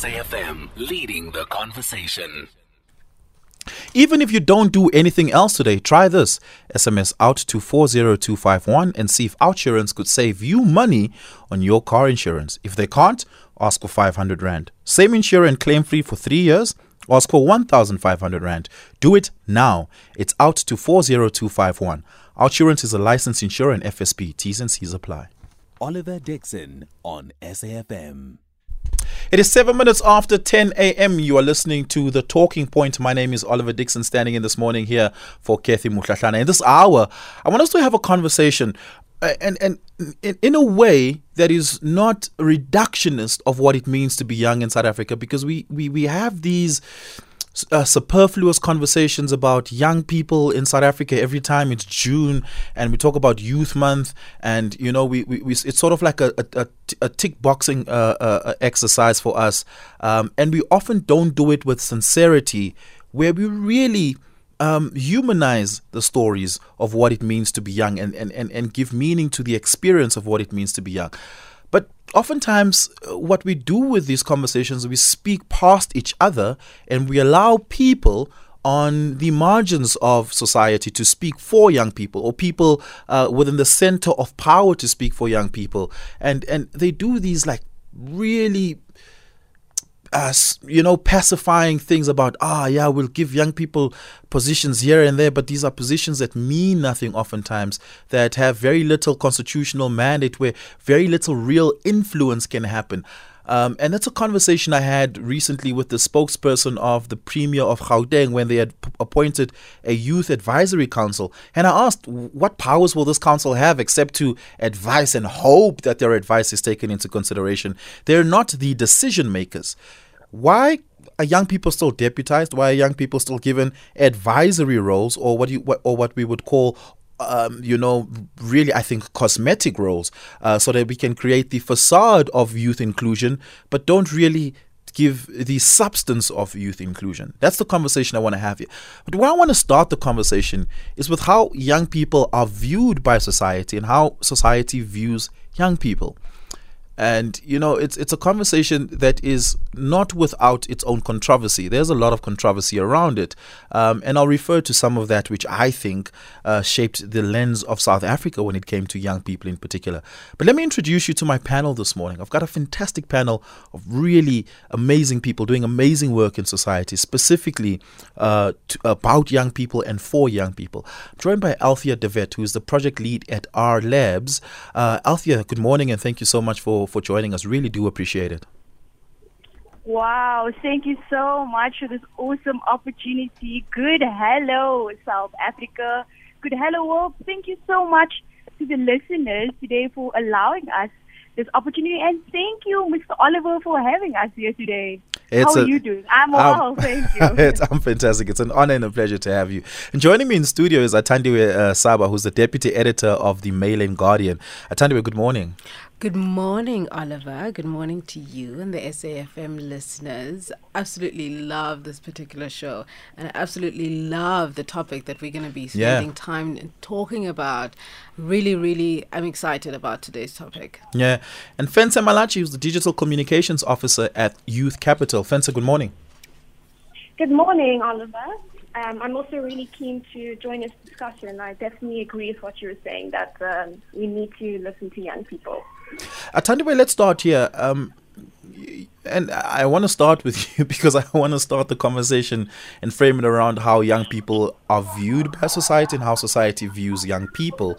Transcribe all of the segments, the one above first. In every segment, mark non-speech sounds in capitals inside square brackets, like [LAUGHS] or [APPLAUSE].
SAFM leading the conversation. Even if you don't do anything else today, try this. SMS out to 40251 and see if Outsurance could save you money on your car insurance. If they can't, ask for 500 Rand. Same insurance claim free for three years. Ask for 1,500 Rand. Do it now. It's out to 40251. Outsurance is a licensed insurer and FSP. T's and C's apply. Oliver Dixon on SAFM. It is seven minutes after 10 a.m. You are listening to The Talking Point. My name is Oliver Dixon, standing in this morning here for Kathy Mutlatlana. In this hour, I want us to have a conversation uh, and, and in, in a way that is not reductionist of what it means to be young in South Africa because we, we, we have these uh, superfluous conversations about young people in South Africa every time it's June and we talk about Youth Month and you know we, we, we it's sort of like a, a, tick boxing uh, uh, exercise for us um, and we often don't do it with sincerity where we really um, humanize the stories of what it means to be young and, and, and, and give meaning to the experience of what it means to be young. Oftentimes, uh, what we do with these conversations, we speak past each other and we allow people on the margins of society to speak for young people or people uh, within the center of power to speak for young people. And, and they do these like really uh, you know, pacifying things about, ah, yeah, we'll give young people positions here and there, but these are positions that mean nothing oftentimes, that have very little constitutional mandate, where very little real influence can happen. Um, and that's a conversation I had recently with the spokesperson of the Premier of Gauteng when they had p- appointed a youth advisory council. And I asked, what powers will this council have except to advise and hope that their advice is taken into consideration? They're not the decision makers. Why are young people still deputized? Why are young people still given advisory roles, or what you what, or what we would call um, you know, really, I think cosmetic roles, uh, so that we can create the facade of youth inclusion, but don't really give the substance of youth inclusion. That's the conversation I want to have here. But where I want to start the conversation is with how young people are viewed by society and how society views young people. And you know, it's it's a conversation that is not without its own controversy. There's a lot of controversy around it, um, and I'll refer to some of that which I think uh, shaped the lens of South Africa when it came to young people in particular. But let me introduce you to my panel this morning. I've got a fantastic panel of really amazing people doing amazing work in society, specifically uh, to, about young people and for young people. I'm joined by Althea de Wet, who is the project lead at RLabs. Uh, Althea, good morning, and thank you so much for for joining us. Really do appreciate it. Wow, thank you so much for this awesome opportunity. Good hello, South Africa. Good hello, world. Thank you so much to the listeners today for allowing us this opportunity. And thank you, Mr. Oliver, for having us here today. It's How are a, you doing? I'm well, thank [LAUGHS] you. I'm fantastic. It's an honor and a pleasure to have you. And joining me in studio is Athandiwe uh, Saba, who's the deputy editor of the Mail and Guardian. Athandiwe, good morning. Good morning, Oliver. Good morning to you and the SAFM listeners. Absolutely love this particular show, and I absolutely love the topic that we're going to be spending yeah. time talking about. Really, really, I'm excited about today's topic. Yeah, and Fentse Malatji, who's the digital communications officer at Youth Capital. Fensa, good morning. Good morning, Oliver. Um, I'm also really keen to join this discussion. I definitely agree with what you were saying that um, we need to listen to young people. Athandiwe, let's start here. Um, and I want to start with [LAUGHS] you because I want to start the conversation and frame it around how young people are viewed by society and how society views young people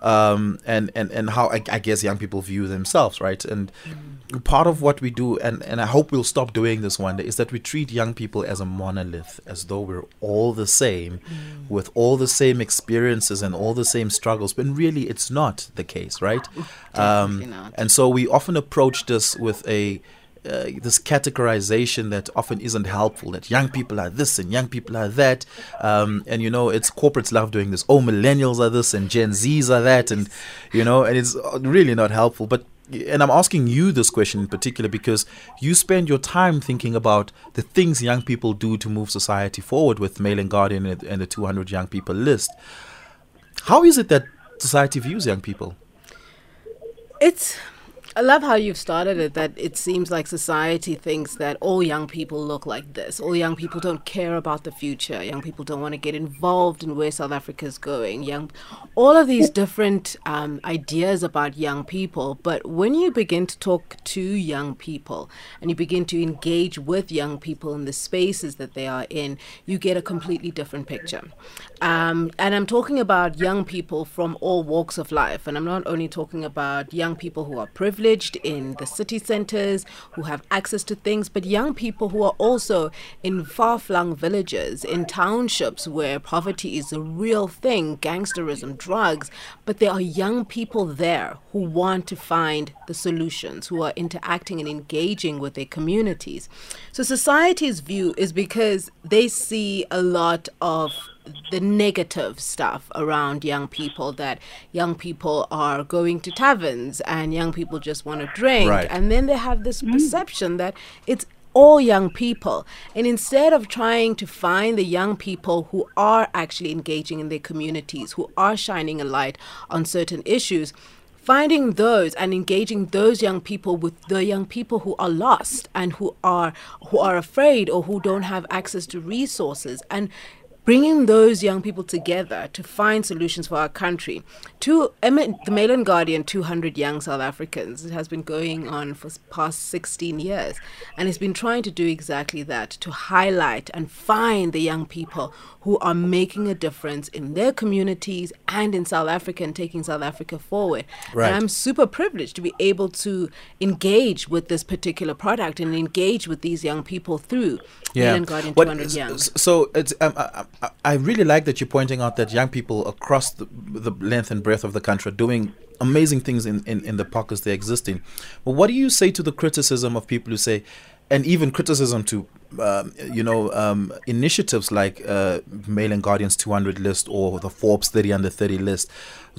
um, and, and, and how I, I, guess young people view themselves, right? And mm. Part of what we do, and, and I hope we'll stop doing this one day, is that we treat young people as a monolith, as though we're all the same, mm. with all the same experiences and all the same struggles. But really, it's not the case, right? Um, and so we often approach this with a uh, this categorization that often isn't helpful that young people are this and young people are that um, and you know it's corporates love doing this oh millennials are this and gen z's are that and you know and it's really not helpful but and I'm asking you this question in particular because you spend your time thinking about the things young people do to move society forward with Mail and Guardian and the 200 young people list. How is it that society views young people? It's I love how you've started it that it seems like society thinks that all young people look like this. All young people don't care about the future. Young people don't want to get involved in where South Africa is going. Young, all of these different um, ideas about young people. But when you begin to talk to young people and you begin to engage with young people in the spaces that they are in, you get a completely different picture. Um, and I'm talking about young people from all walks of life. And I'm not only talking about young people who are privileged privileged in the city centers who have access to things, but young people who are also in far flung villages, in townships where poverty is a real thing, gangsterism, drugs, but there are young people there who want to find the solutions, who are interacting and engaging with their communities. So society's view is because they see a lot of the negative stuff around young people that young people are going to taverns and young people just want to drink. Right. and then they have this mm. perception that it's all young people. And instead of trying to find the young people who are actually engaging in their communities who are shining a light on certain issues finding those and engaging those young people with the young people who are lost and who are who are afraid or who don't have access to resources and bringing those young people together to find solutions for our country. To the Mail and Guardian, 200 young South Africans. It has been going on for past 16 years, and it's been trying to do exactly that to highlight and find the young people who are making a difference in their communities and in South Africa and taking South Africa forward. Right. And I'm super privileged to be able to engage with this particular product and engage with these young people through Mail and Guardian What- 200 s- Young. So it's um, I, I, really like that you're pointing out that young people across the, the length and breadth of the country are doing amazing things in, in, in the pockets they exist in. But what do you say to the criticism of people who say, and even criticism to, um, you know, um, initiatives like uh, Mail and Guardian's 200 list or the Forbes 30 under 30 list,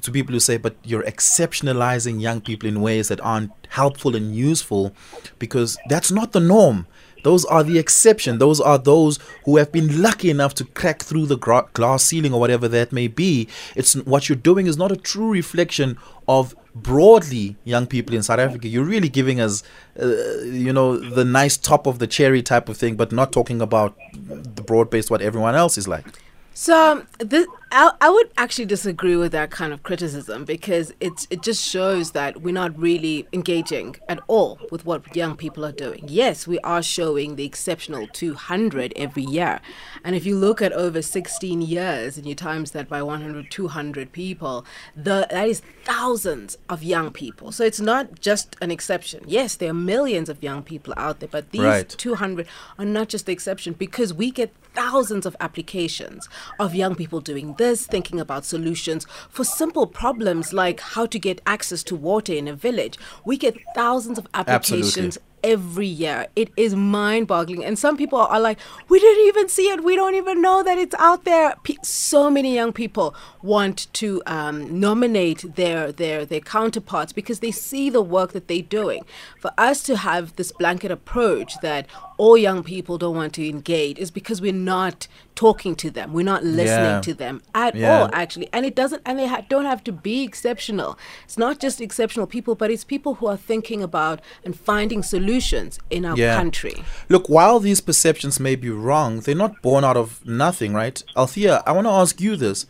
to people who say, but you're exceptionalizing young people in ways that aren't helpful and useful because that's not the norm. Those are the exception. Those are those who have been lucky enough to crack through the gra- glass ceiling or whatever that may be. It's what you're doing is not a true reflection of broadly young people in South Africa. You're really giving us, uh, you know, the nice top of the cherry type of thing, but not talking about the broad based what everyone else is like. So this, I, I would actually disagree with that kind of criticism because it's it just shows that we're not really engaging at all with what young people are doing. Yes, we are showing the exceptional 200 every year, and if you look at over 16 years and you times that by 100, 200 people, the that is thousands of young people. So it's not just an exception. Yes, there are millions of young people out there, but these Right. 200 are not just the exception because we get thousands of applications of young people doing this, thinking about solutions for simple problems like how to get access to water in a village. We get thousands of applications every year. It is mind boggling. And some people are like, we didn't even see it. We don't even know that it's out there. Pe- so many young people want to um, nominate their, their, their counterparts because they see the work that they're doing. For us to have this blanket approach that all young people don't want to engage is because we're not talking to them. We're not listening Yeah. to them at Yeah. all, actually. And it doesn't, and they ha- don't have to be exceptional. It's not just exceptional people, but it's people who are thinking about and finding solutions in our Yeah. country. Look, while these perceptions may be wrong, they're not born out of nothing, right? Althea, I want to ask you this.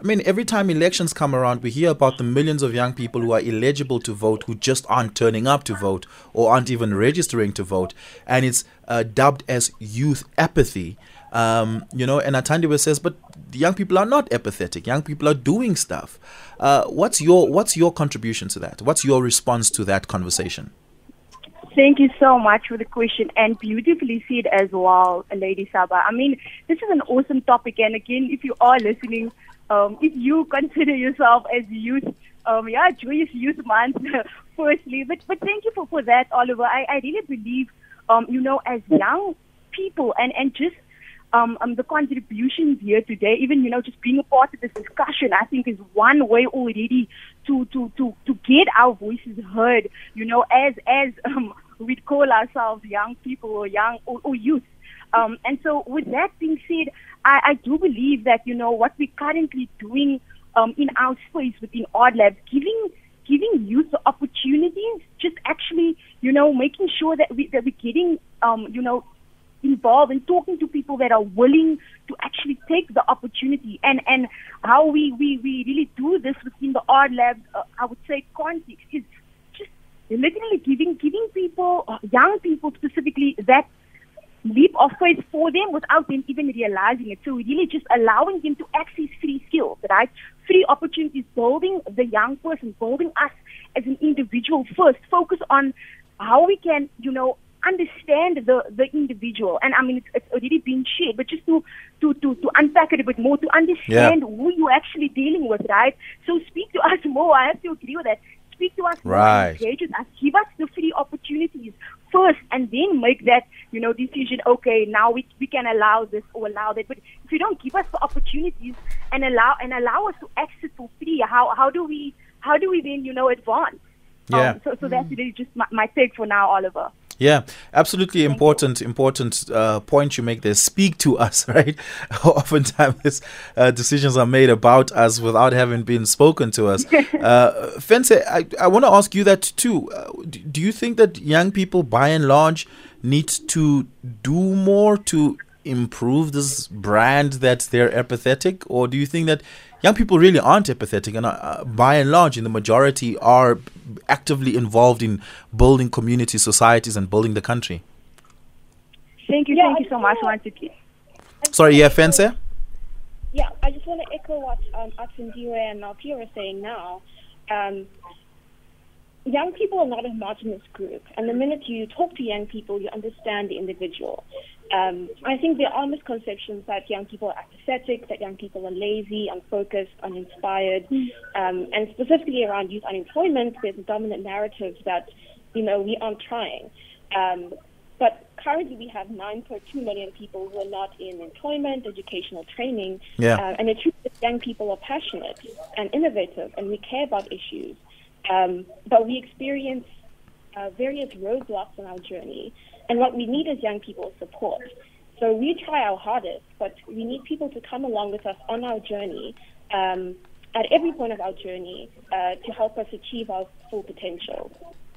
I mean, every time elections come around, we hear about the millions of young people who are eligible to vote who just aren't turning up to vote or aren't even registering to vote. And it's uh, dubbed as youth apathy. Um, you know, and Athandiwe says, but young people are not apathetic. Young people are doing stuff. Uh, what's your What's your contribution to that? What's your response to that conversation? Thank you so much for the question and beautifully said as well, Lady Saba. I mean, this is an awesome topic. And again, if you are listening, um, if you consider yourself as youth, um, yeah, joyous youth month, [LAUGHS] firstly. But but thank you for, for that, Oliver. I, I really believe, um, you know, as young people and, and just um, um, the contributions here today, even you know, just being a part of this discussion, I think is one way already to to to to get our voices heard. You know, as as [LAUGHS] um, we'd call ourselves young people or young or, or youth. Um, and so, with that being said, I, I do believe that you know what we're currently doing um, in our space within RLabs, giving giving youth opportunities, just actually, you know, making sure that we that we're getting, um, you know, involved and talking to people that are willing to actually take the opportunity. And and how we we, we really do this within the RLab uh, I would say context is just literally giving giving people uh, young people specifically that leap of faith for them without them even realizing it so really just allowing them to access free skills right free opportunities building the young person building us as an individual first focus on how we can you know understand the, the individual. And I mean, it's, it's already been shared, but just to, to, to, to unpack it a bit more, to understand yeah. who you're actually dealing with, right? So speak to us [LAUGHS] more. I have to agree with that. Speak to us right. more, engage with us, give us the free opportunities first, and then make that, you know, decision, okay, now we, we can allow this or allow that. But if you don't give us the opportunities and allow, and allow us to exit for free, how, how do we, how do we then, you know, advance? Yeah. Um, so, so that's really just my, my take for now, Oliver. Yeah, absolutely Thank important, you. important uh, point you make there. Speak to us, [LAUGHS] right? Oftentimes, uh, decisions are made about us without having been spoken to us. [LAUGHS] uh, Fentse, I, I want to ask you that too. Uh, do you think that young people, by and large, need to do more to improve this brand that they're apathetic, or do you think that young people really aren't apathetic? And uh, by and large in the majority are actively involved in building community societies and building the country. Thank you yeah, thank I you so much once again sorry yeah Fentse yeah i just want to echo what um, Athandiwe and Malpia are saying now. Um, young people are not a homogenous group and the minute you talk to young people you understand the individual um, I think there are misconceptions that young people are apathetic, that young people are lazy, unfocused, uninspired, um, and specifically around youth unemployment, there's a dominant narrative that, you know, we aren't trying. Um, but currently we have 9.2 million people who are not in employment, educational training, yeah. uh, and it's true that young people are passionate and innovative, and we care about issues. Um, but we experience uh, various roadblocks on our journey. And what we need as young people is support. So we try our hardest, but we need people to come along with us on our journey um, at every point of our journey uh, to help us achieve our full potential.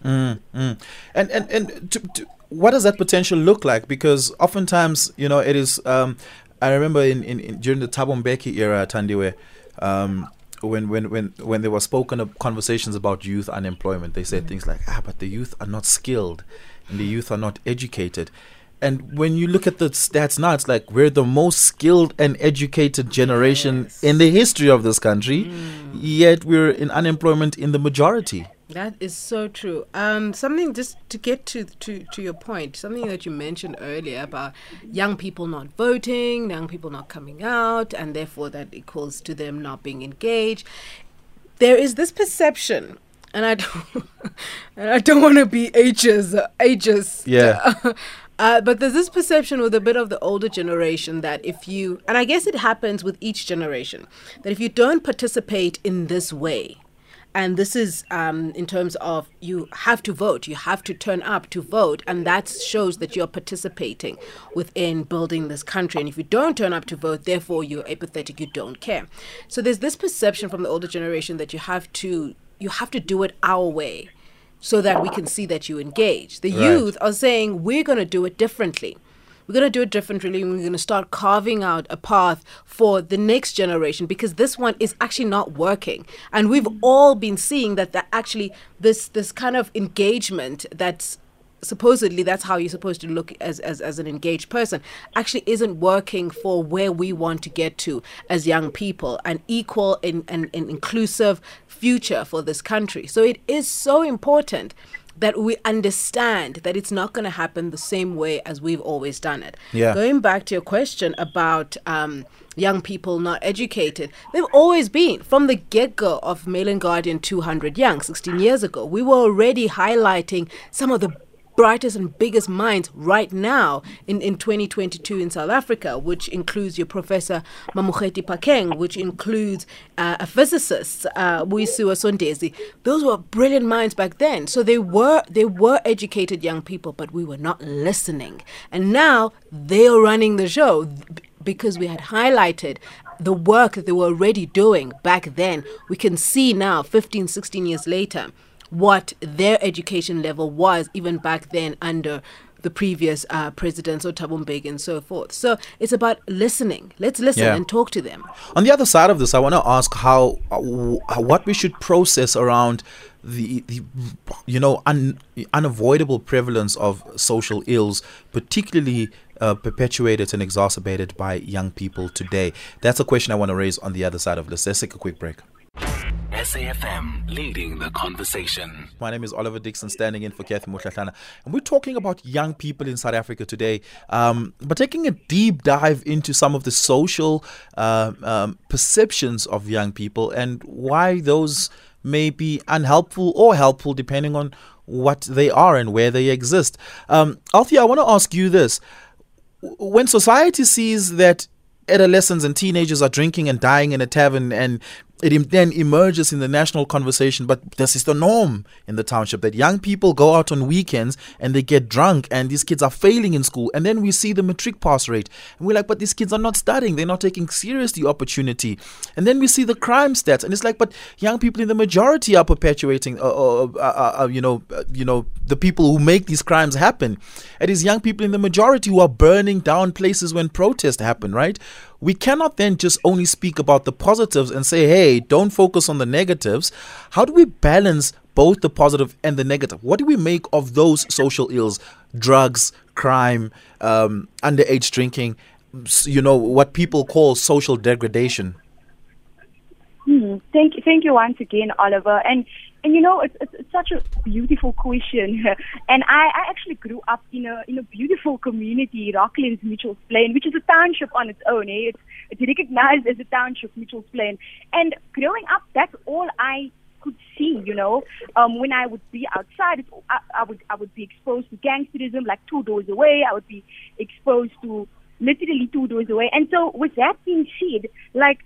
Mm, mm. And and and to, to, what does that potential look like? Because oftentimes, you know, it is. Um, I remember in, in, in, during the Thabo Mbeki era, Tandiwe, um, when when when when there were spoken of conversations about youth unemployment, they said mm. things like, "Ah, but the youth are not skilled." and the youth are not educated. And when you look at the stats now, it's like we're the most skilled and educated generation yes. in the history of this country, mm. yet we're in unemployment in the majority. That is so true. Um, something just to get to, to to your point, something that you mentioned earlier about young people not voting, young people not coming out, and therefore that equals to them not being engaged. There is this perception and I [LAUGHS] don't, and I don't want to be ages, ages. Yeah. [LAUGHS] Uh, but there's this perception with a bit of the older generation that if you, and I guess it happens with each generation, that if you don't participate in this way, and this is um, in terms of you have to vote, you have to turn up to vote, and that shows that you're participating within building this country. And if you don't turn up to vote, therefore you're apathetic, you don't care. So there's this perception from the older generation that you have to you have to do it our way so that we can see that you engage. The right. youth are saying we're going to do it differently. We're going to do it differently. We're going to start carving out a path for the next generation because this one is actually not working. And we've mm. all been seeing that that actually this this kind of engagement that's supposedly that's how you're supposed to look as, as, as an engaged person actually isn't working for where we want to get to as young people an equal and, and, and inclusive future for this country so it is so important that we understand that it's not going to happen the same way as we've always done it. Yeah. Going back to your question about um, young people not educated, they've always been from the get go of Mail and Guardian 200 Young 16 years ago. We were already highlighting some of the brightest and biggest minds right now in, in 2022 in South Africa, which includes your Professor Mamokgethi Phakeng, which includes uh, a physicist, uh, Sondezi. Those were brilliant minds back then. So they were they were educated young people, but we were not listening. And now they are running the show because we had highlighted the work that they were already doing back then, we can see now, 15, 16 years later, what their education level was even back then under the previous uh, presidents or Thabo Mbeki and so forth. So it's about listening. Let's listen yeah. and talk to them. On the other side of this, I want to ask how, uh, what we should process around the, the you know un, unavoidable prevalence of social ills, particularly uh, perpetuated and exacerbated by young people today. That's a question I want to raise on the other side of this. Let's take a quick break. SAFM leading the conversation. My name is Oliver Dixon, standing in for Kathy Mutlatlana, and we're talking about young people in South Africa today, um, but taking a deep dive into some of the social uh, um, perceptions of young people and why those may be unhelpful or helpful depending on what they are and where they exist. Um, Althea, I want to ask you this. When society sees that adolescents and teenagers are drinking and dying in a tavern and it then emerges in the national conversation, but this is the norm in the township that young people go out on weekends and they get drunk, and these kids are failing in school. And then we see the matric pass rate, and we're like, but these kids are not studying, they're not taking serious the opportunity. And then we see the crime stats, and it's like, but young people in the majority are perpetuating, uh, uh, uh, uh you know, uh, you know, the people who make these crimes happen. It is young people in the majority who are burning down places when protests happen, right? We cannot then just only speak about the positives and say, hey, don't focus on the negatives. How do we balance both the positive and the negative? What do we make of those social ills? Drugs, crime, um, underage drinking, you know, what people call social degradation. Hmm. Thank you, thank you once again, Oliver. And and you know, it's, it's, it's such a beautiful question. [LAUGHS] and I, I actually grew up in a in a beautiful community, Rocklands Mitchell's Plain, which is a township on its own. Eh? It's it's recognized as a township, Mitchell's Plain. And growing up, that's all I could see. You know, um, when I would be outside, I, I would I would be exposed to gangsterism like two doors away. I would be exposed to literally two doors away. And so, with that being said, like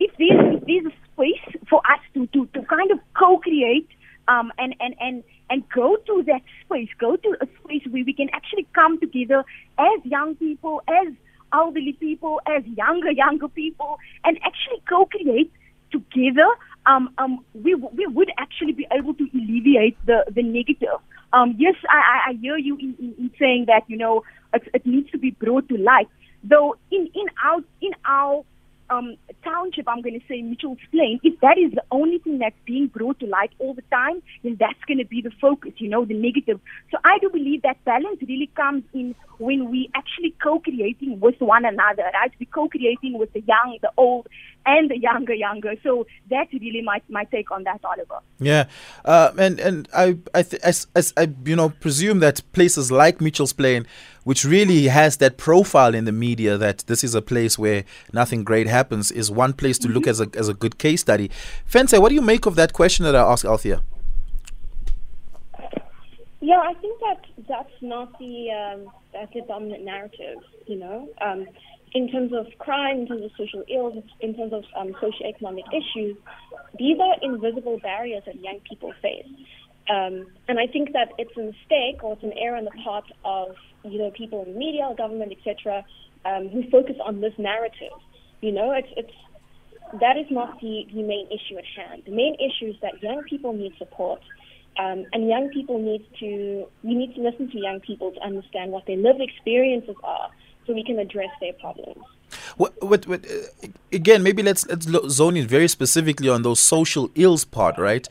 if there's, if there's a space for us to, to, to kind of co-create um, and, and, and, and go to that space, go to a space where we can actually come together as young people, as elderly people, as younger, younger people, and actually co-create together, um, um, we, we would actually be able to alleviate the, the negative. Um, yes, I, I hear you in, in, in saying that, you know, it, it needs to be brought to light. Though in, in our, in our um, township, I'm going to say Mitchell's Plain, if that is the only thing that's being brought to light all the time, then that's going to be the focus, you know, the negative. So I do believe that balance really comes in when we actually co-creating with one another, right? We co-creating with the young, the old, and the younger, younger. So that's really my, my take on that, Oliver. Yeah, uh, and and I I, th- I, I, I you know presume that places like Mitchell's Plain, which really has that profile in the media that this is a place where nothing great happens, is one place to mm-hmm. look as a as a good case study. Fentse, what do you make of that question that I asked Althea? Yeah, I think that that's not the um, that's the dominant narrative. You know, um, in terms of crime, in terms of social ills, in terms of um, socioeconomic issues, these are invisible barriers that young people face. Um, and I think that it's a mistake or it's an error on the part of you know people in the media, government, etc., um, who focus on this narrative. You know, it's it's that is not the, the main issue at hand. The main issue is that young people need support. Um, and young people need to, we need to listen to young people to understand what their lived experiences are so we can address their problems. What, what, what, uh, again, maybe let's let's zone in very specifically on those social ills part, right?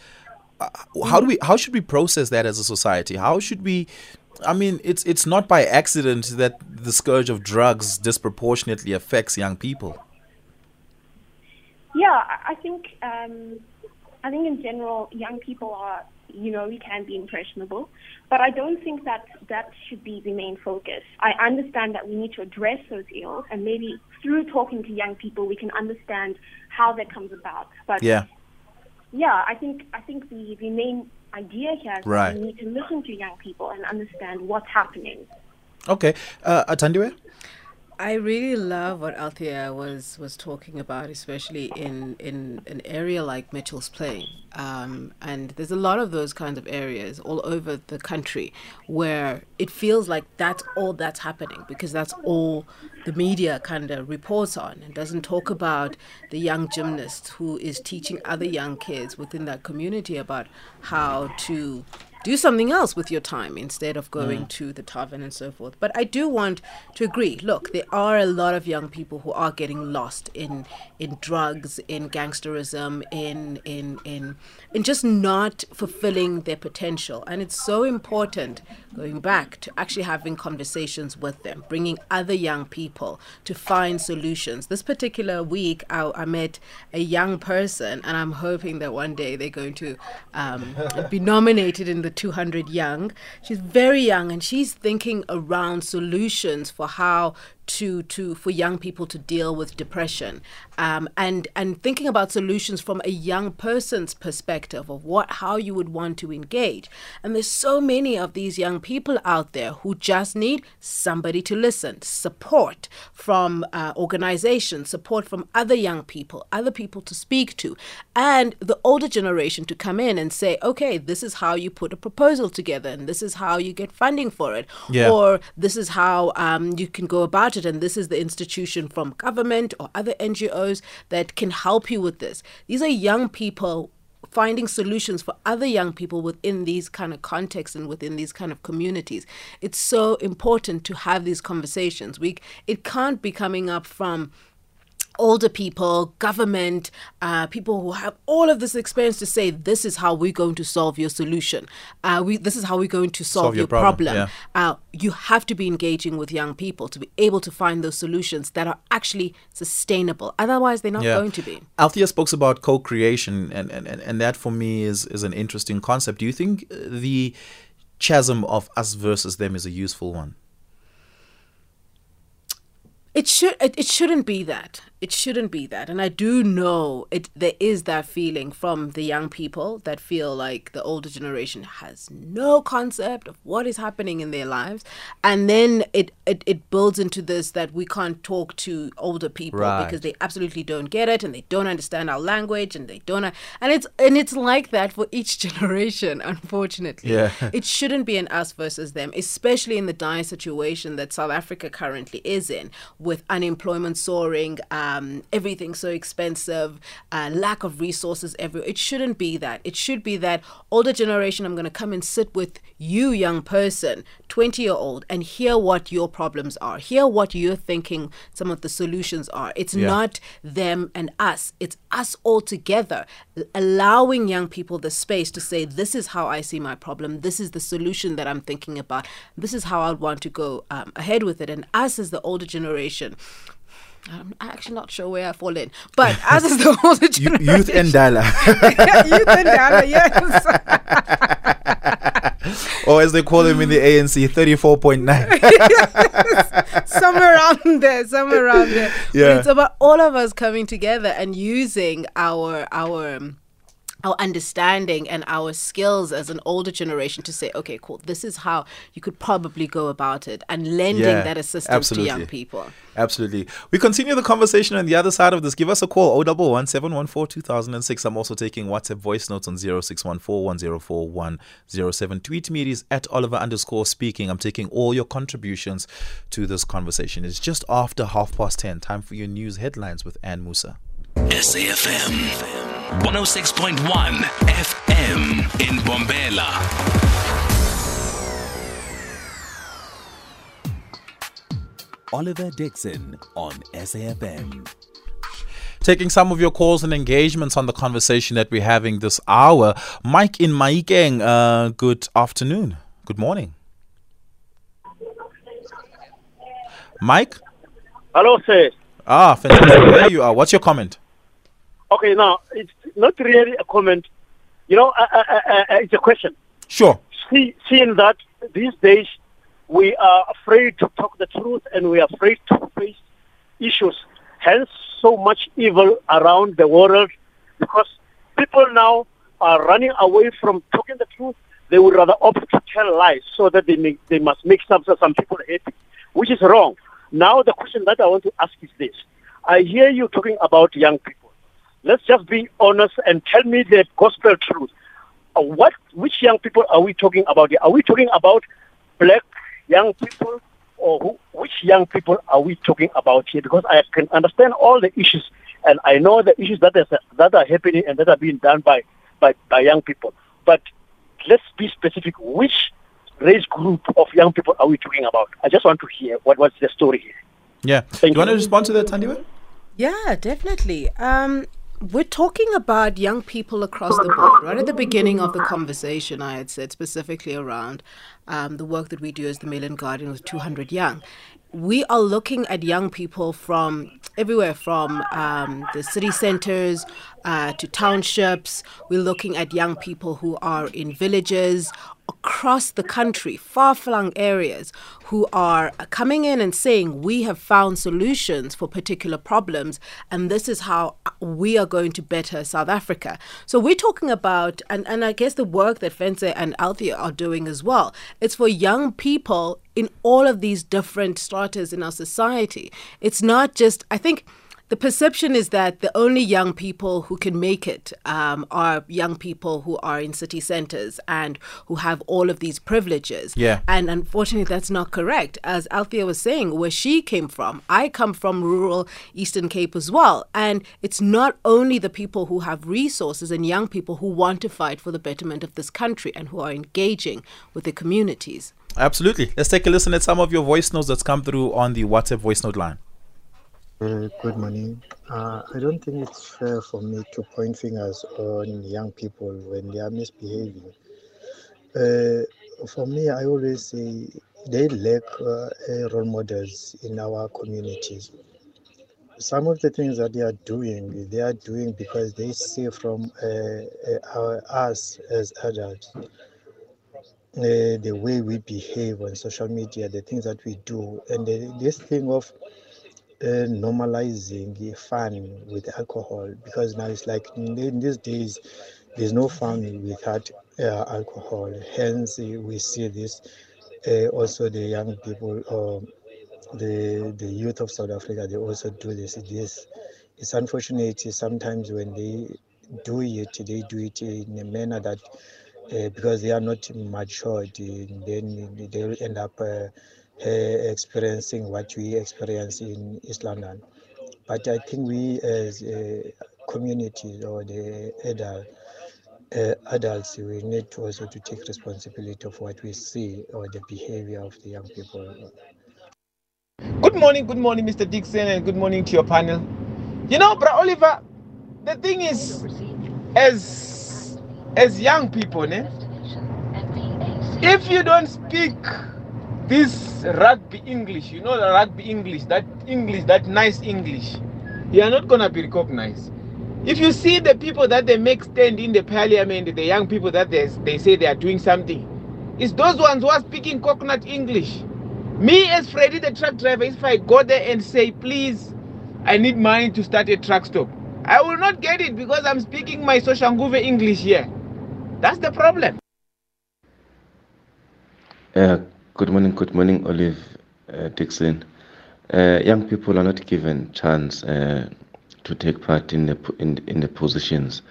Uh, how do we how should we process that as a society? How should we? I mean, it's it's not by accident that the scourge of drugs disproportionately affects young people. Yeah, I think um, I think in general, young people are you know, we can be impressionable. But I don't think that that should be the main focus. I understand that we need to address those ills, and maybe through talking to young people, we can understand how that comes about. But yeah, yeah, I think I think the the main idea here is right. that we need to listen to young people and understand what's happening. Okay, uh, Athandiwe? I really love what Althea was was talking about, especially in in an area like Mitchell's Plain. Um, and there's a lot of those kinds of areas all over the country where it feels like that's all that's happening because that's all the media kind of reports on and doesn't talk about the young gymnast who is teaching other young kids within that community about how to do something else with your time instead of going mm. to the tavern and so forth. But I do want to agree. Look, there are a lot of young people who are getting lost in in drugs, in gangsterism, in in in in just not fulfilling their potential. And it's so important going back to actually having conversations with them, bringing other young people to find solutions. This particular week, I, I met a young person, and I'm hoping that one day they're going to um, be nominated in the 200 Young. She's very young, and she's thinking around solutions for how to to for young people to deal with depression. Um, and and thinking about solutions from a young person's perspective of what how you would want to engage. And there's so many of these young people out there who just need somebody to listen support from uh, organizations support from other young people other people to speak to. And the older generation to come in and say okay this is how you put a proposal together and this is how you get funding for it. Yeah. or this is how um, you can go about it, and this is the institution from government or other NGOs that can help you with this. These are young people finding solutions for other young people within these kind of contexts and within these kind of communities. It's so important to have these conversations. We it can't be coming up from older people, government, uh, people who have all of this experience to say, this is how we're going to solve your solution. Uh, we, this is how we're going to solve, solve your, your, problem. problem. Yeah. Uh, you have to be engaging with young people to be able to find those solutions that are actually sustainable. Otherwise, they're not yeah. going to be. Althea spoke about co-creation, and, and, and that for me is, is an interesting concept. Do you think the chasm of us versus them is a useful one? It should it, it shouldn't be that it shouldn't be that and i do know it there is that feeling from the young people that feel like the older generation has no concept of what is happening in their lives and then it it, it builds into this that we can't talk to older people right. because they absolutely don't get it and they don't understand our language and they don't and it's and it's like that for each [LAUGHS] generation unfortunately yeah. it shouldn't be an us versus them especially in the dire situation that south africa currently is in with unemployment soaring uh, um, everything so expensive, uh, lack of resources everywhere. It shouldn't be that. It should be that older generation, I'm going to come and sit with you, young person, 20 year old, and hear what your problems are, hear what you're thinking some of the solutions are. It's yeah. not them and us, it's us all together, allowing young people the space to say, This is how I see my problem, this is the solution that I'm thinking about, this is how I'd want to go um, ahead with it. And us as the older generation, I'm actually not sure where I fall in, but [LAUGHS] as is the older generation, youth and dollar, [LAUGHS] youth and dollar, yes. [LAUGHS] or as they call them in the ANC, thirty-four point nine. somewhere around there, somewhere around there. Yeah, but it's about all of us coming together and using our our. Um, our understanding and our skills as an older generation to say, okay, cool, this is how you could probably go about it and lending yeah, that assistance absolutely. to young people. Absolutely. We continue the conversation on the other side of this. Give us a call, 011 714 2006. I'm also taking WhatsApp voice notes on 0614 Tweet me, it is at Oliver underscore speaking. I'm taking all your contributions to this conversation. It's just after half past 10. Time for your news headlines with Ann Musa. SAFM. 106.1 FM in Mbombela. Oliver Dixon on SAFM. Taking some of your calls and engagements on the conversation that we're having this hour. Mike in Mahikeng, uh, good afternoon. Good morning. Mike? Hello, sir. Ah, fantastic. There you are. What's your comment? Okay, now it's not really a comment. You know, uh, uh, uh, it's a question. Sure. See, seeing that these days we are afraid to talk the truth and we are afraid to face issues. Hence, so much evil around the world because people now are running away from talking the truth. They would rather opt to tell lies so that they make, they must make some some people happy, which is wrong. Now, the question that I want to ask is this. I hear you talking about young people. Let's just be honest and tell me the gospel truth. Uh, what, which young people are we talking about here? Are we talking about black young people or who, which young people are we talking about here? Because I can understand all the issues and I know the issues that, is, that are happening and that are being done by, by, by young people. But let's be specific. Which race group of young people are we talking about? I just want to hear what was the story here. Yeah. Thank Do you, you want to respond to that, Tandiwe? Yeah, definitely. Um, we're talking about young people across the board. Right at the beginning of the conversation, I had said specifically around um, the work that we do as the Mail and Guardian with 200 Young. We are looking at young people from everywhere from um, the city centers uh, to townships. We're looking at young people who are in villages across the country, far flung areas, who are coming in and saying, We have found solutions for particular problems, and this is how we are going to better South Africa. So we're talking about, and, and I guess the work that Fentse and Althea are doing as well, it's for young people in all of these different stratas in our society. It's not just, I think the perception is that the only young people who can make it um, are young people who are in city centers and who have all of these privileges. Yeah. And unfortunately, that's not correct. As Althea was saying, where she came from, I come from rural Eastern Cape as well. And it's not only the people who have resources and young people who want to fight for the betterment of this country and who are engaging with the communities. Absolutely. Let's take a listen at some of your voice notes that's come through on the WhatsApp voice note line. Uh, good morning. Uh, I don't think it's fair for me to point fingers on young people when they are misbehaving. Uh, for me, I always say they lack uh, role models in our communities. Some of the things that they are doing, they are doing because they see from uh, uh, our, us as adults. the way we behave on social media, the things that we do, and the, this thing of uh, normalizing fun with alcohol because now it's like in these days there's no fun without uh, alcohol. Hence, we see this. Uh, also, the young people or the the youth of South Africa they also do this. This it's unfortunate sometimes when they do it, they do it in a manner that uh, because they are not matured, then they'll end up uh, experiencing what we experience in East London. But I think we as a community or the adult, uh, adults, we need to also to take responsibility of what we see or the behavior of the young people. Good morning, good morning, Mr. Dixon, and good morning to your panel. You know, Bra Oliver, the thing is, as as young people, né, if you don't speak this rugby English, you know the rugby English, that English, that nice English, you are not gonna be recognized. If you see the people that they make stand in the parliament, the young people that they, they say they are doing something, it's those ones who are speaking coconut English. Me as Freddy the truck driver, if I go there and say, please, I need money to start a truck stop, I will not get it because I'm speaking my Soshanguve English here. That's the problem. Uh, Good morning, good morning, Olive uh, Dixon. Uh, young people are not given chance uh, to take part in the in, in the positions.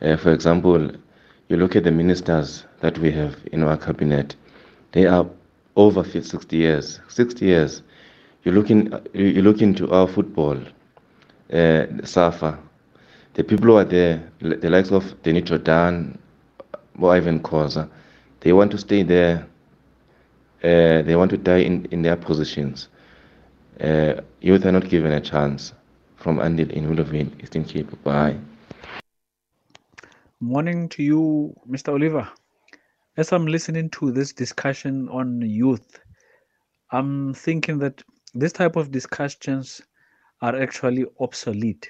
Uh, for example, you look at the ministers that we have in our cabinet; they are over 60 years. 60 years. You look in, you look into our football, uh, SAFA. The people who are there, the likes of Danny Jordaan, or Irvin Khoza, they want to stay there uh, they want to die in, in their positions. Uh, youth are not given a chance. From Andil in Willowvale, Eastern Cape. Bye. Morning to you, Mr. Oliver. As I'm listening to this discussion on youth, I'm thinking that this type of discussions are actually obsolete.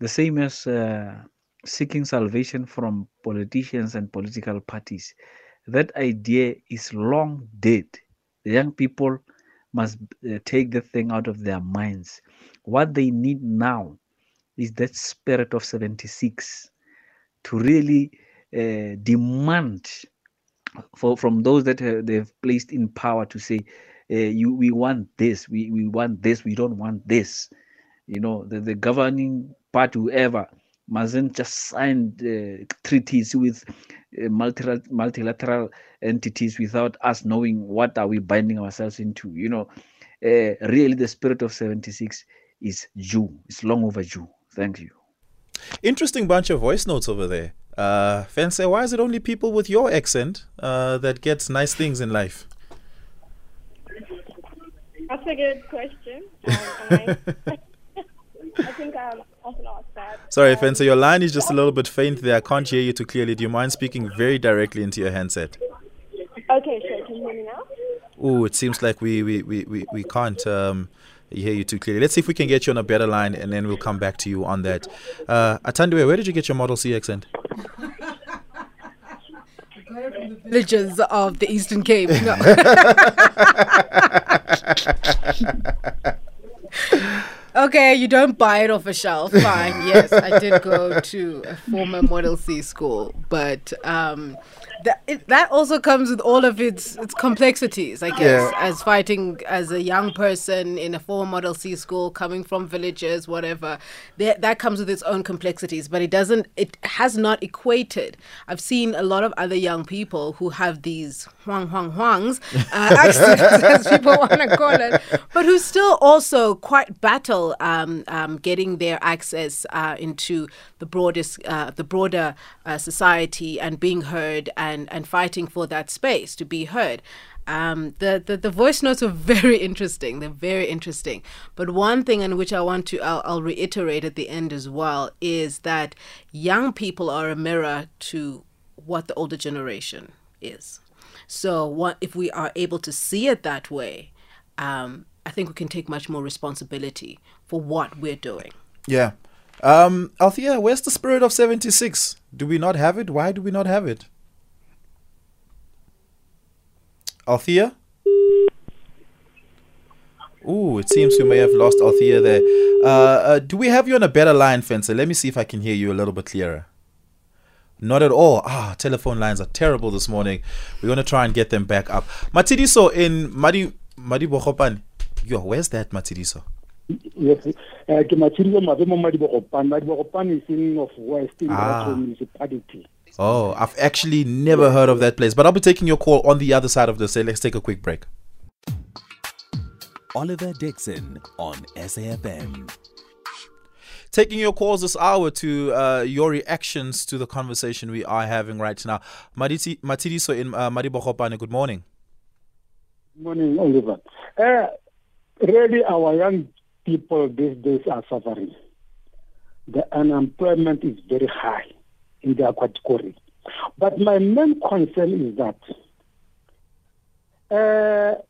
The same as uh, seeking salvation from politicians and political parties that idea is long dead. The young people must uh, take the thing out of their minds. What they need now is that spirit of 76 to really uh, demand for, from those that uh, they've placed in power to say, you, we want this, we, we want this, we don't want this. You know, the, the governing party, whoever, mustn't just sign uh, treaties with uh, multilateral, multilateral entities without us knowing what are we binding ourselves into. You know, uh, really the spirit of 76 is due. It's long overdue. Thank you. Interesting bunch of voice notes over there. Uh, Fentse, why is it only people with your accent uh, that gets nice things in life? That's a good question. [LAUGHS] Um, I, [LAUGHS] I, think I'm often asked that. Sorry, um, Fentse, your line is just a little bit faint there. I can't hear you too clearly. Do you mind speaking very directly into your handset? Okay, sure. Can you hear me now? Oh, it seems like we, we, we, we, we can't. Um, hear you too clearly. Let's see if we can get you on a better line, and then we'll come back to you on that. Uh, Athandiwe, where did you get your Model C accent? villages of the Eastern Cape. No. [LAUGHS] [LAUGHS] okay, you don't buy it off a shelf. Fine. Yes, I did go to a former Model C school, but um, that it, that also comes with all of its its complexities, I guess. Yeah. As fighting as a young person in a former Model C school, coming from villages, whatever, that that comes with its own complexities. But it doesn't. It has not equated. I've seen a lot of other young people who have these huang huang huangs, uh, [LAUGHS] accents, as people want to call it, but who still also quite battle um, um, getting their access uh, into the broadest, uh, the broader uh, society and being heard and, and fighting for that space to be heard. Um, the, the, the voice notes are [LAUGHS] very interesting. They're very interesting. But one thing in which I want to I'll, I'll reiterate at the end as well is that young people are a mirror to what the older generation is. So what if we are able to see it that way? Um, I think we can take much more responsibility for what we're doing. Yeah. Um, Althea, where's the spirit of 76? Do we not have it? Why do we not have it? Althea? Ooh, it seems we may have lost Althea there. Uh, uh, do we have you on a better line, Fentse? Let me see if I can hear you a little bit clearer. Not at all. Ah, telephone lines are terrible this morning. We're going to try and get them back up. Matidiso in Madi Madi Bohopan. Yo, where's that Matidiso? Yes, uh, Matidiso Madi Bohopan. Madi Bohopan is in of Western ah. municipality. Oh, I've actually never heard of that place, but I'll be taking your call on the other side of the say. Let's take a quick break. Oliver Dixon on SAFM. Taking your calls this hour to uh, your reactions to the conversation we are having right now. Matidi Matidiso in uh, Madibokhopane, good morning. Good morning, Oliver. Uh, really, our young people these days are suffering. The unemployment is very high in their category. But my main concern is that uh,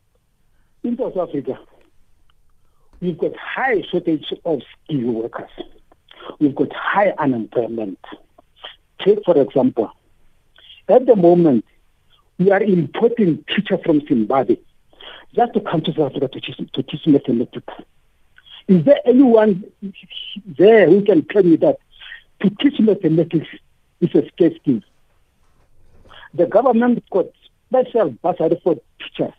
in South Africa, we've got high shortage of skilled workers we've got high unemployment. Take, for example, at the moment, we are importing teachers from Zimbabwe just to come to South Africa to teach, to teach mathematics. Is there anyone there who can tell me that to teach mathematics is a scarce skill? The government got special bursary for teachers.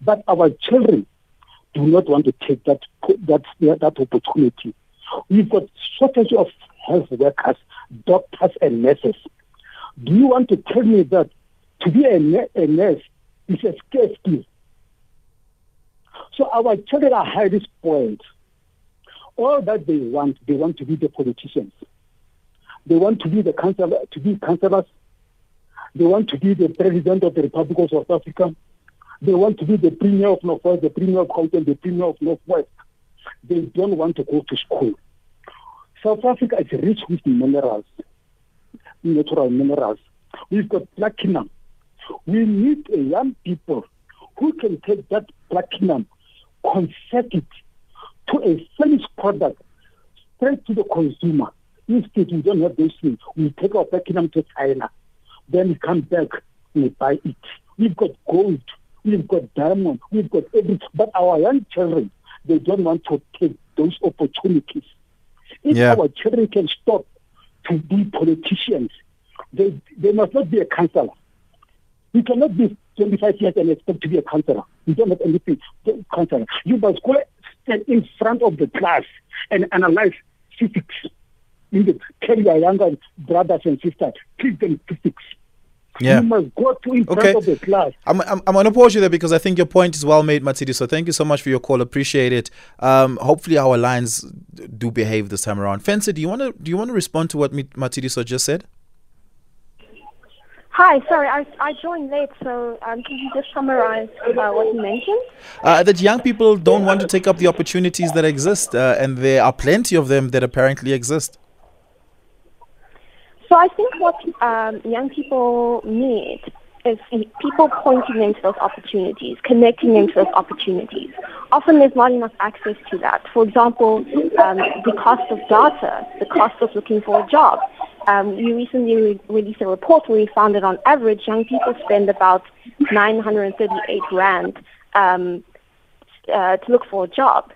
But our children do not want to take that that that opportunity. We've got shortage of health workers, doctors, and nurses. Do you want to tell me that to be a, a nurse is a scarce skill? So our children are highly spoiled. All that they want, they want to be the politicians. They want to be the council, to be councillors. They want to be the president of the Republic of South Africa. They want to be the premier of Northwest, the premier of Gauteng, the premier of Northwest. They don't want to go to school. South Africa is rich with minerals, natural minerals. We've got platinum. We need young people who can take that platinum, convert it to a finished product straight to the consumer. Instead, we don't have those things. We take our platinum to China. Then we come back, we buy it. We've got gold we've got diamonds, we've got everything. But our young children, they don't want to take those opportunities. If yeah. our children can stop to be politicians, they, they must not be a counselor. We cannot be 25 years and expect to be a counselor. You don't have anything. to Counselor. You must go stand in front of the class and analyze physics. You need to tell your younger brothers and sisters, teach them physics. Yeah. You must go to in front of the class. I'm, I'm, I'm going to pause you there because I think your point is well made, Matidi. So thank you so much for your call. Appreciate it. Um, hopefully our lines do behave this time around. Fentse, do you want to do you want to respond to what Matidiso just said? Hi, sorry, I, I joined late, so um, can you just summarize uh, what you mentioned? Uh, that young people don't want to take up the opportunities that exist, uh, and there are plenty of them that apparently exist. So I think what um, young people need is people pointing them to those opportunities, connecting them to those opportunities. Often there's not enough access to that. For example, um, the cost of data, the cost of looking for a job. Um, you recently re- released a report where we found that on average, young people spend about 938 rand um, uh, to look for a job,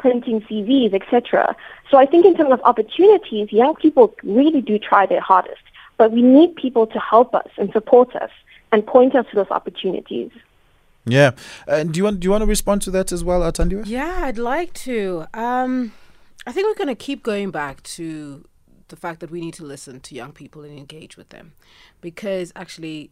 printing CVs, etc. So I think in terms of opportunities, young people really do try their hardest, but we need people to help us and support us and point us to those opportunities. Yeah. And do you want do you want to respond to that as well, Athandiwe? Yeah, I'd like to. Um, I think we're going to keep going back to the fact that we need to listen to young people and engage with them, because actually,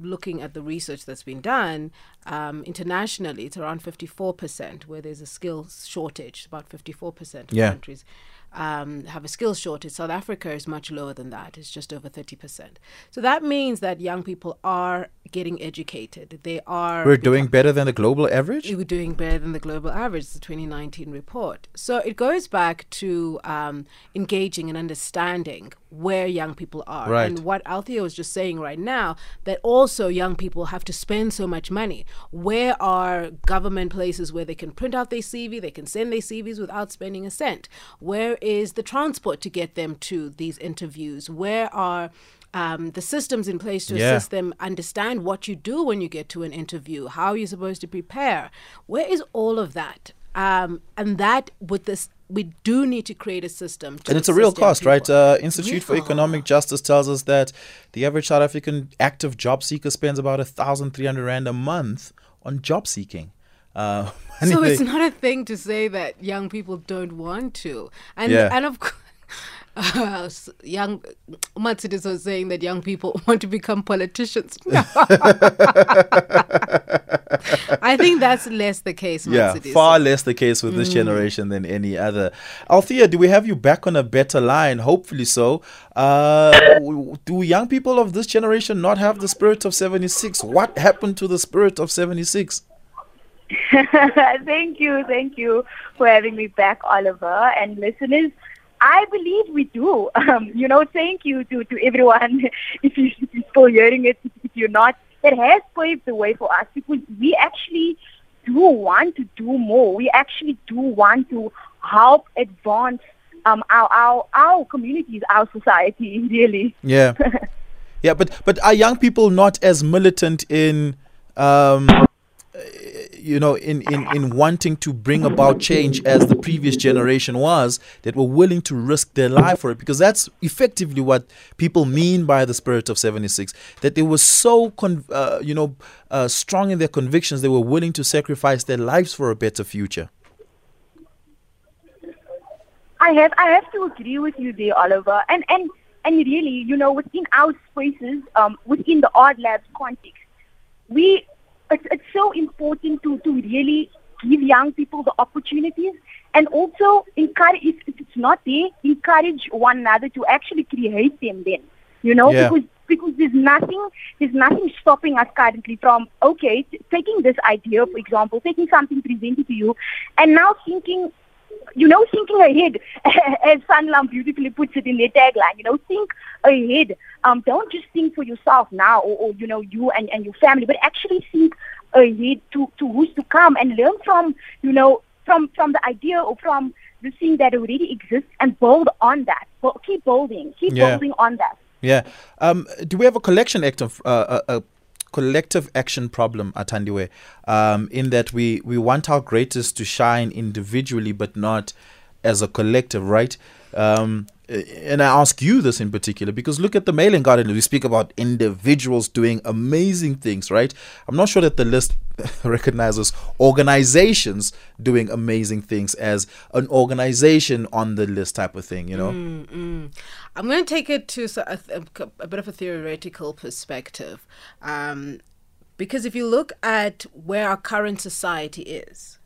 looking at the research that's been done um, internationally, it's around fifty-four percent where there's a skills shortage. About fifty-four percent of Yeah. countries um, have a skills shortage. South Africa is much lower than that. It's just over 30%. So that means that young people are getting educated. They are. We're doing better than the global average? We're doing better than the global average, the 2019 report. So it goes back to um, engaging and understanding where young people are. Right. And what Althea was just saying right now, that also young people have to spend so much money. Where are government places where they can print out their CV, they can send their CVs without spending a cent? Where is the transport to get them to these interviews? Where are um, the systems in place to Yeah. assist them understand what you do when you get to an interview, how are you're supposed to prepare. Where is all of that? Um, and that with this, we do need to create a system. To And it's a real cost, right? Uh, Institute for Economic Justice tells us that the average South African active job seeker spends about a thousand three hundred rand a month on job seeking. Uh, [LAUGHS] So it's not a thing to say that young people don't want to, and Yeah. and of course. [LAUGHS] Uh, young Matsidis was saying that young people [LAUGHS] want to become politicians. I think that's less the case. yeah, far less the case with this Mm. generation than any other. Althea, do we have you back on a better line? Hopefully so. Uh, do young people of this generation not have the spirit of 76? What happened to the spirit of 76? [LAUGHS] thank you, thank you for having me back, Oliver and listeners. I believe we do. [LAUGHS] Um, you know, thank you to, to everyone. [LAUGHS] If, you, if you're still hearing it, if you're not, it has paved the way for us because we actually do want to do more. We actually do want to help advance um, our, our our communities, our society, [LAUGHS] really. Yeah. [LAUGHS] yeah, but but are young people not as militant in um you know in, in in wanting to bring about change as the previous generation was that were willing to risk their life for it. Because that's effectively what people mean by the spirit of 76 that they were so con- uh, you know uh, strong in their convictions they were willing to sacrifice their lives for a better future. I have I have to agree with you there, Oliver. And and and really, you know, within our spaces, um, within the RLabs context, we it's, it's so important to to really give young people the opportunities and also encourage if, if it's not there, encourage one another to actually create them then. You know, Yeah. because because there's nothing there's nothing stopping us currently from okay t- taking this idea for example taking something presented to you and now thinking you know thinking ahead [LAUGHS] as Sanlam beautifully puts it in their tagline you know think ahead um don't just think for yourself now or, or you know you and, and your family but actually think ahead to to who's to come and learn from you know from from the idea or from the thing that already exists and build on that but keep building keep Yeah. building on that Yeah. Um, do we have a collection act of uh, a, a collective action problem Athandiwe? Um, in that we we want our greatest to shine individually, but not as a collective, right? Um, and I ask you this in particular because look at the Mail and Guardian. We speak about individuals doing amazing things, right? I'm not sure that the list [LAUGHS] recognizes organizations doing amazing things as an organization on the list type of thing, you know? Mm-hmm. I'm going to take it to a, a, a, bit of a theoretical perspective. Um, because if you look at where our current society is,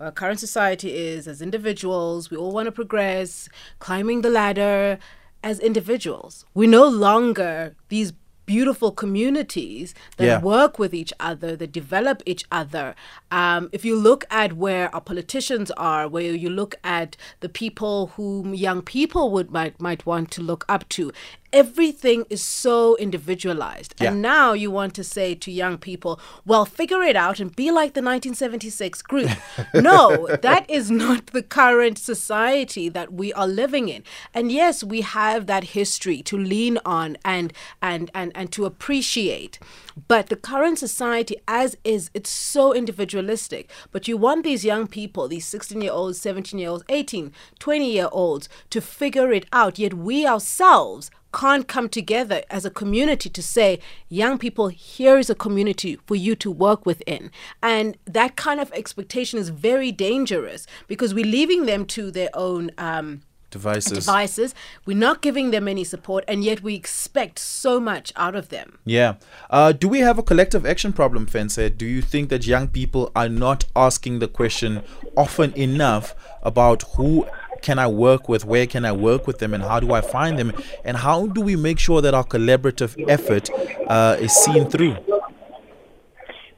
our current society is as individuals, we all want to progress, climbing the ladder as individuals. We're no longer these beautiful communities that yeah. work with each other, that develop each other. Um, if you look at where our politicians are, where you look at the people whom young people would might might want to look up to, everything is so individualized. Yeah. And now you want to say to young people, well, figure it out and be like the 1976 group. [LAUGHS] no, that is not the current society that we are living in. And yes, we have that history to lean on and and and, and to appreciate. But the current society as is, it's so individualistic. But you want these young people, these 16 year olds, 17 year olds, 18, 20 year olds to figure it out. Yet we ourselves can't come together as a community to say, young people, here is a community for you to work within. And that kind of expectation is very dangerous because we're leaving them to their own. Um, devices. Devices. We're not giving them any support, and yet we expect so much out of them. Yeah. Uh, do we have a collective action problem, Fentse? Do you think that young people are not asking the question often enough about who can I work with? Where can I work with them? And how do I find them? And how do we make sure that our collaborative effort uh, is seen through?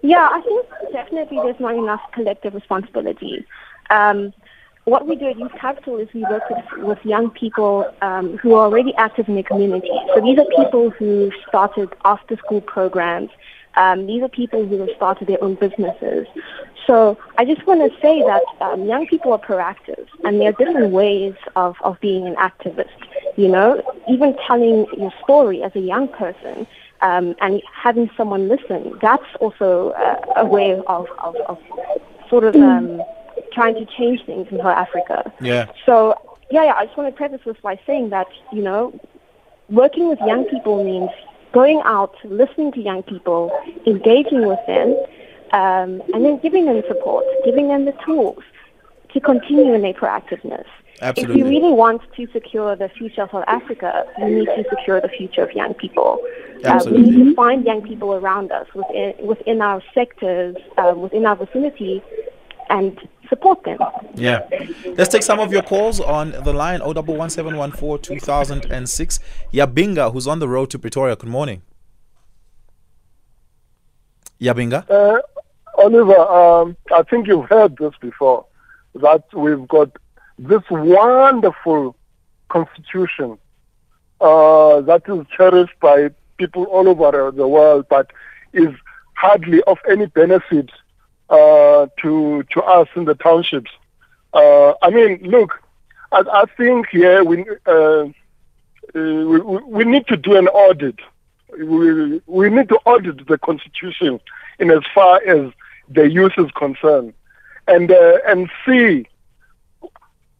Yeah, I think definitely there's not enough collective responsibility. Um, what we do at Youth Capital is we work with, with young people um, who are already active in the community. So these are people who started after school programs. Um, these are people who have started their own businesses. So I just want to say that um, young people are proactive, and there are different ways of, of being an activist. You know, even telling your story as a young person um, and having someone listen, that's also uh, a way of, of, of sort of um, trying to change things in South Africa. Yeah. So, yeah, yeah, I just want to preface this by saying that, you know, working with young people means going out, listening to young people, engaging with them, um, and then giving them support, giving them the tools to continue in their proactiveness. Absolutely. If we really want to secure the future of South Africa, we need to secure the future of young people. Uh, we need to find young people around us within, within our sectors, uh, within our vicinity, and support them. Yeah. Let's take some of your calls on the line 011714 2006. Yabinga, who's on the road to Pretoria. Good morning. Yabinga? Uh, Oliver, um, I think you've heard this before that we've got this wonderful constitution uh, that is cherished by people all over the world, but is hardly of any benefit uh, to to us in the townships. Uh, I mean, look, I, I think here we, uh, we we need to do an audit. We we need to audit the constitution in as far as the youth is concerned, and uh, and see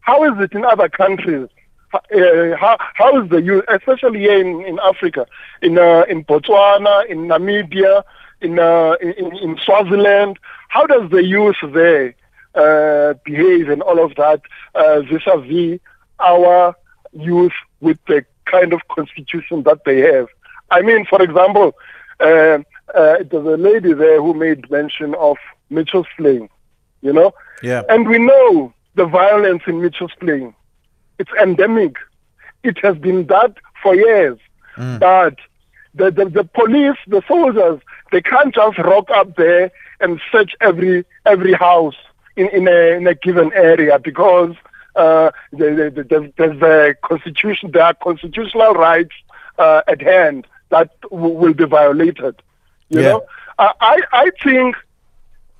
how is it in other countries. Uh, how, how is the youth, especially here in, in Africa, in uh, in Botswana, in Namibia, in, uh, in in Swaziland, how does the youth there uh, behave and all of that uh, vis-a-vis our youth with the kind of constitution that they have? I mean, for example, uh, uh, there's a lady there who made mention of Mitchell's Plain, you know? Yeah. And we know the violence in Mitchell's Plain. It's endemic. It has been that for years. Mm. But the, the, the police, the soldiers, they can't just rock up there and search every every house in, in, a, in a given area because uh, the, the, the, there's constitution, there are constitutional rights uh, at hand that w- will be violated. You Yeah. know, I I think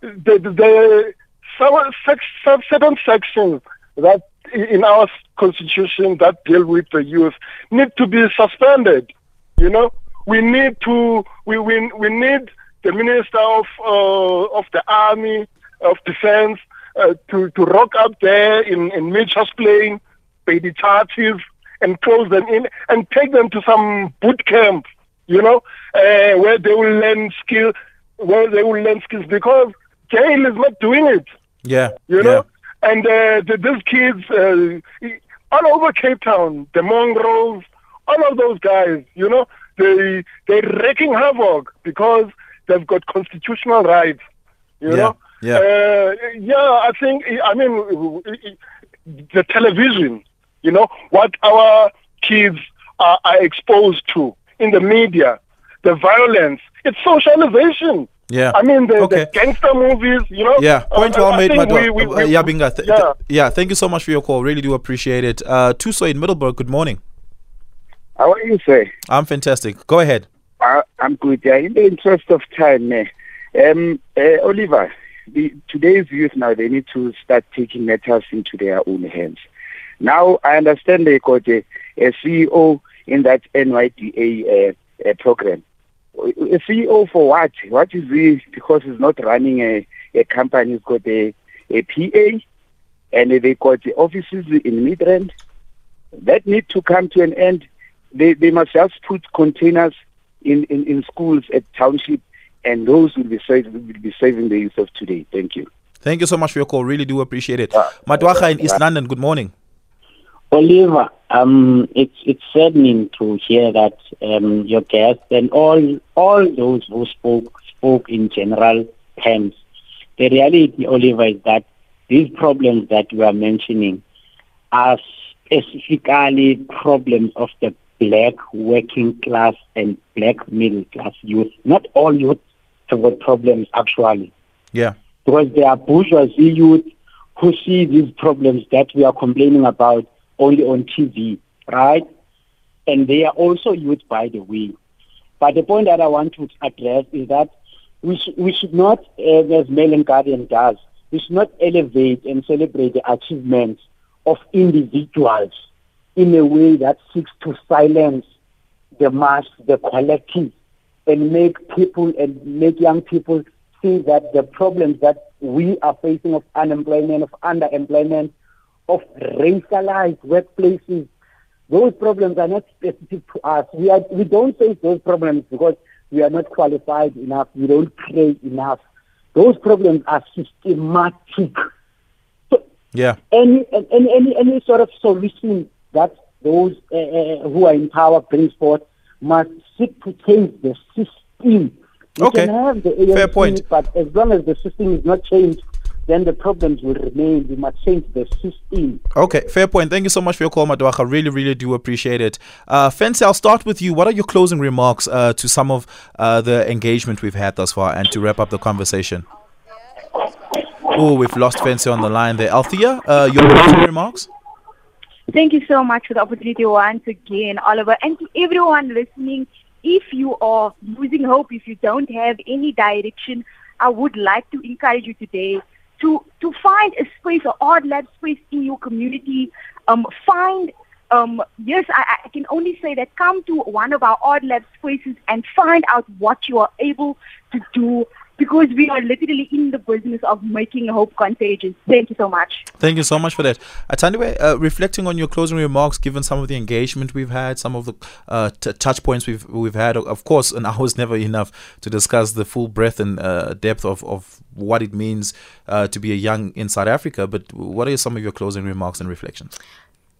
the the, some certain sections that in our constitution that deal with the youth need to be suspended. You know, we need to we we, we need the minister of uh, of the army of defense uh, to to rock up there in in Mitchell's Plain, pay the charges and close them in and take them to some boot camp, you know, uh, where they will learn skill, where they will learn skills because jail is not doing it. Yeah. You know, and uh, the, these kids uh, all over Cape Town, the mongrels, all of those guys, you know, they they're wreaking havoc because they've got constitutional rights. You Yeah, know. yeah. Uh, yeah, I think. I mean, the television. You know what our kids are, are exposed to in the media, the violence. It's socialization. Yeah. I mean, the, Okay. the gangster movies. You know. Yeah, point Uh, well I made, think Madwa. we- we- Uh, we- yeah, Binga. Th- yeah. th- yeah, thank you so much for your call. Really do appreciate it. Uh, Tuso in Middleburg, good morning. How are you, sir? I'm fantastic. Go ahead. Uh, I'm good. Yeah, in the interest of time, eh, um, uh, Oliver, the, today's youth now, they need to start taking matters into their own hands. Now, I understand they got a, a CEO in that NYDA uh, uh, program. A CEO for what? What is he? Because he's not running a, a company. He's got a, a PA, and they got the offices in Midrand. That need to come to an end. They, they must just put containers in, in, in schools at township, and those will be, saved, will be saving the youth of today. Thank you. Thank you so much for your call. Really do appreciate it. Madwacha in East London, good morning. Oliver, um, it's it's saddening to hear that um, your guest and all all those who spoke spoke in general terms. The reality, Oliver, is that these problems that we are mentioning are specifically problems of the black working class and black middle class youth. Not all youth have got problems actually Yeah. because there are bourgeoisie youth who see these problems that we are complaining about only on TV, right? And they are also youth, by the way. But the point that I want to address is that we, sh- we should not, uh, as Mail and Guardian does, we should not elevate and celebrate the achievements of individuals in a way that seeks to silence the mass, the collective, and make people and make young people see that the problems that we are facing of unemployment, of underemployment, of racialized workplaces, those problems are not specific to us. We are we don't face those problems because we are not qualified enough. We don't pray enough. Those problems are systematic. Yeah. Any any any, any sort of solution that those uh, uh, who are in power bring forth must seek to change the system. We Okay. can have the ANC, Fair point. but as long as the system is not changed, then the problems will remain. We must change the system. Okay, fair point. Thank you so much for your call, Madwacha. Really, really do appreciate it. Uh, Fentse, I'll start with you. What are your closing remarks uh, to some of uh, the engagement we've had thus far and to wrap up the conversation? Oh, we've lost Fentse on the line there. Althea, uh, your closing remarks? Thank you so much for the opportunity once again, Oliver. And to everyone listening, if you are losing hope, if you don't have any direction, I would like to encourage you today to, to find a space, an RLab space in your community. Um, find, um, yes, I, I can only say that come to one of our RLab spaces and find out what you are able to do because we are literally in the business of making hope contagious. Thank you so much. Thank you so much for that. Athandiwe, uh, reflecting on your closing remarks, given some of the engagement we've had, some of the uh, t- touch points we've we've had, of course, an hour is never enough to discuss the full breadth and uh, depth of, of what it means uh, to be a young in South Africa. But what are some of your closing remarks and reflections?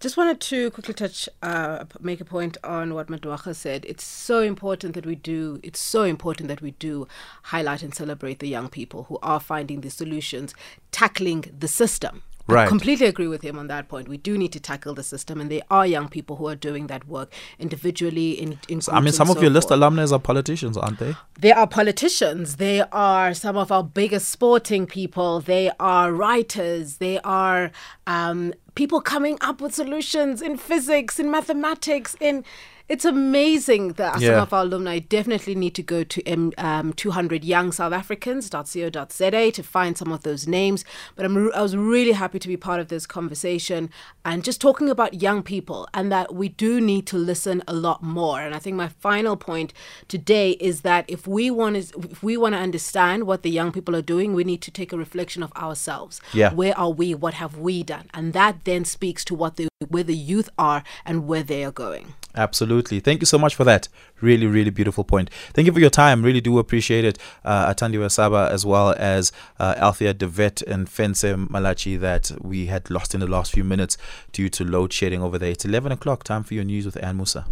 Just wanted to quickly touch, uh, make a point on what Madwacha said. It's so important that we do. It's so important that we do highlight and celebrate the young people who are finding the solutions, tackling the system. I Right. completely agree with him on that point. We do need to tackle the system, and there are young people who are doing that work individually. In, in I mean, some of your so list alumni are politicians, aren't they? They are politicians. They are some of our biggest sporting people. They are writers. They are um, people coming up with solutions in physics, in mathematics, in It's amazing that some of our alumni definitely need to go to um, 200 Young South Africans.co.za to find some of those names. But I'm, re- I was really happy to be part of this conversation and just talking about young people and that we do need to listen a lot more. And I think my final point today is that if we want to, if we want to understand what the young people are doing, we need to take a reflection of ourselves. Yeah. Where are we? What have we done? And that then speaks to what the where the youth are and where they are going. Absolutely. Thank you so much for that. Really, really beautiful point. Thank you for your time. Really do appreciate it. Uh, Athandiwe Saba, as well as uh, Althea de Wet and Fentse Malatji, that we had lost in the last few minutes due to load shedding over there. It's 11 o'clock. Time for your news with Ann Musa.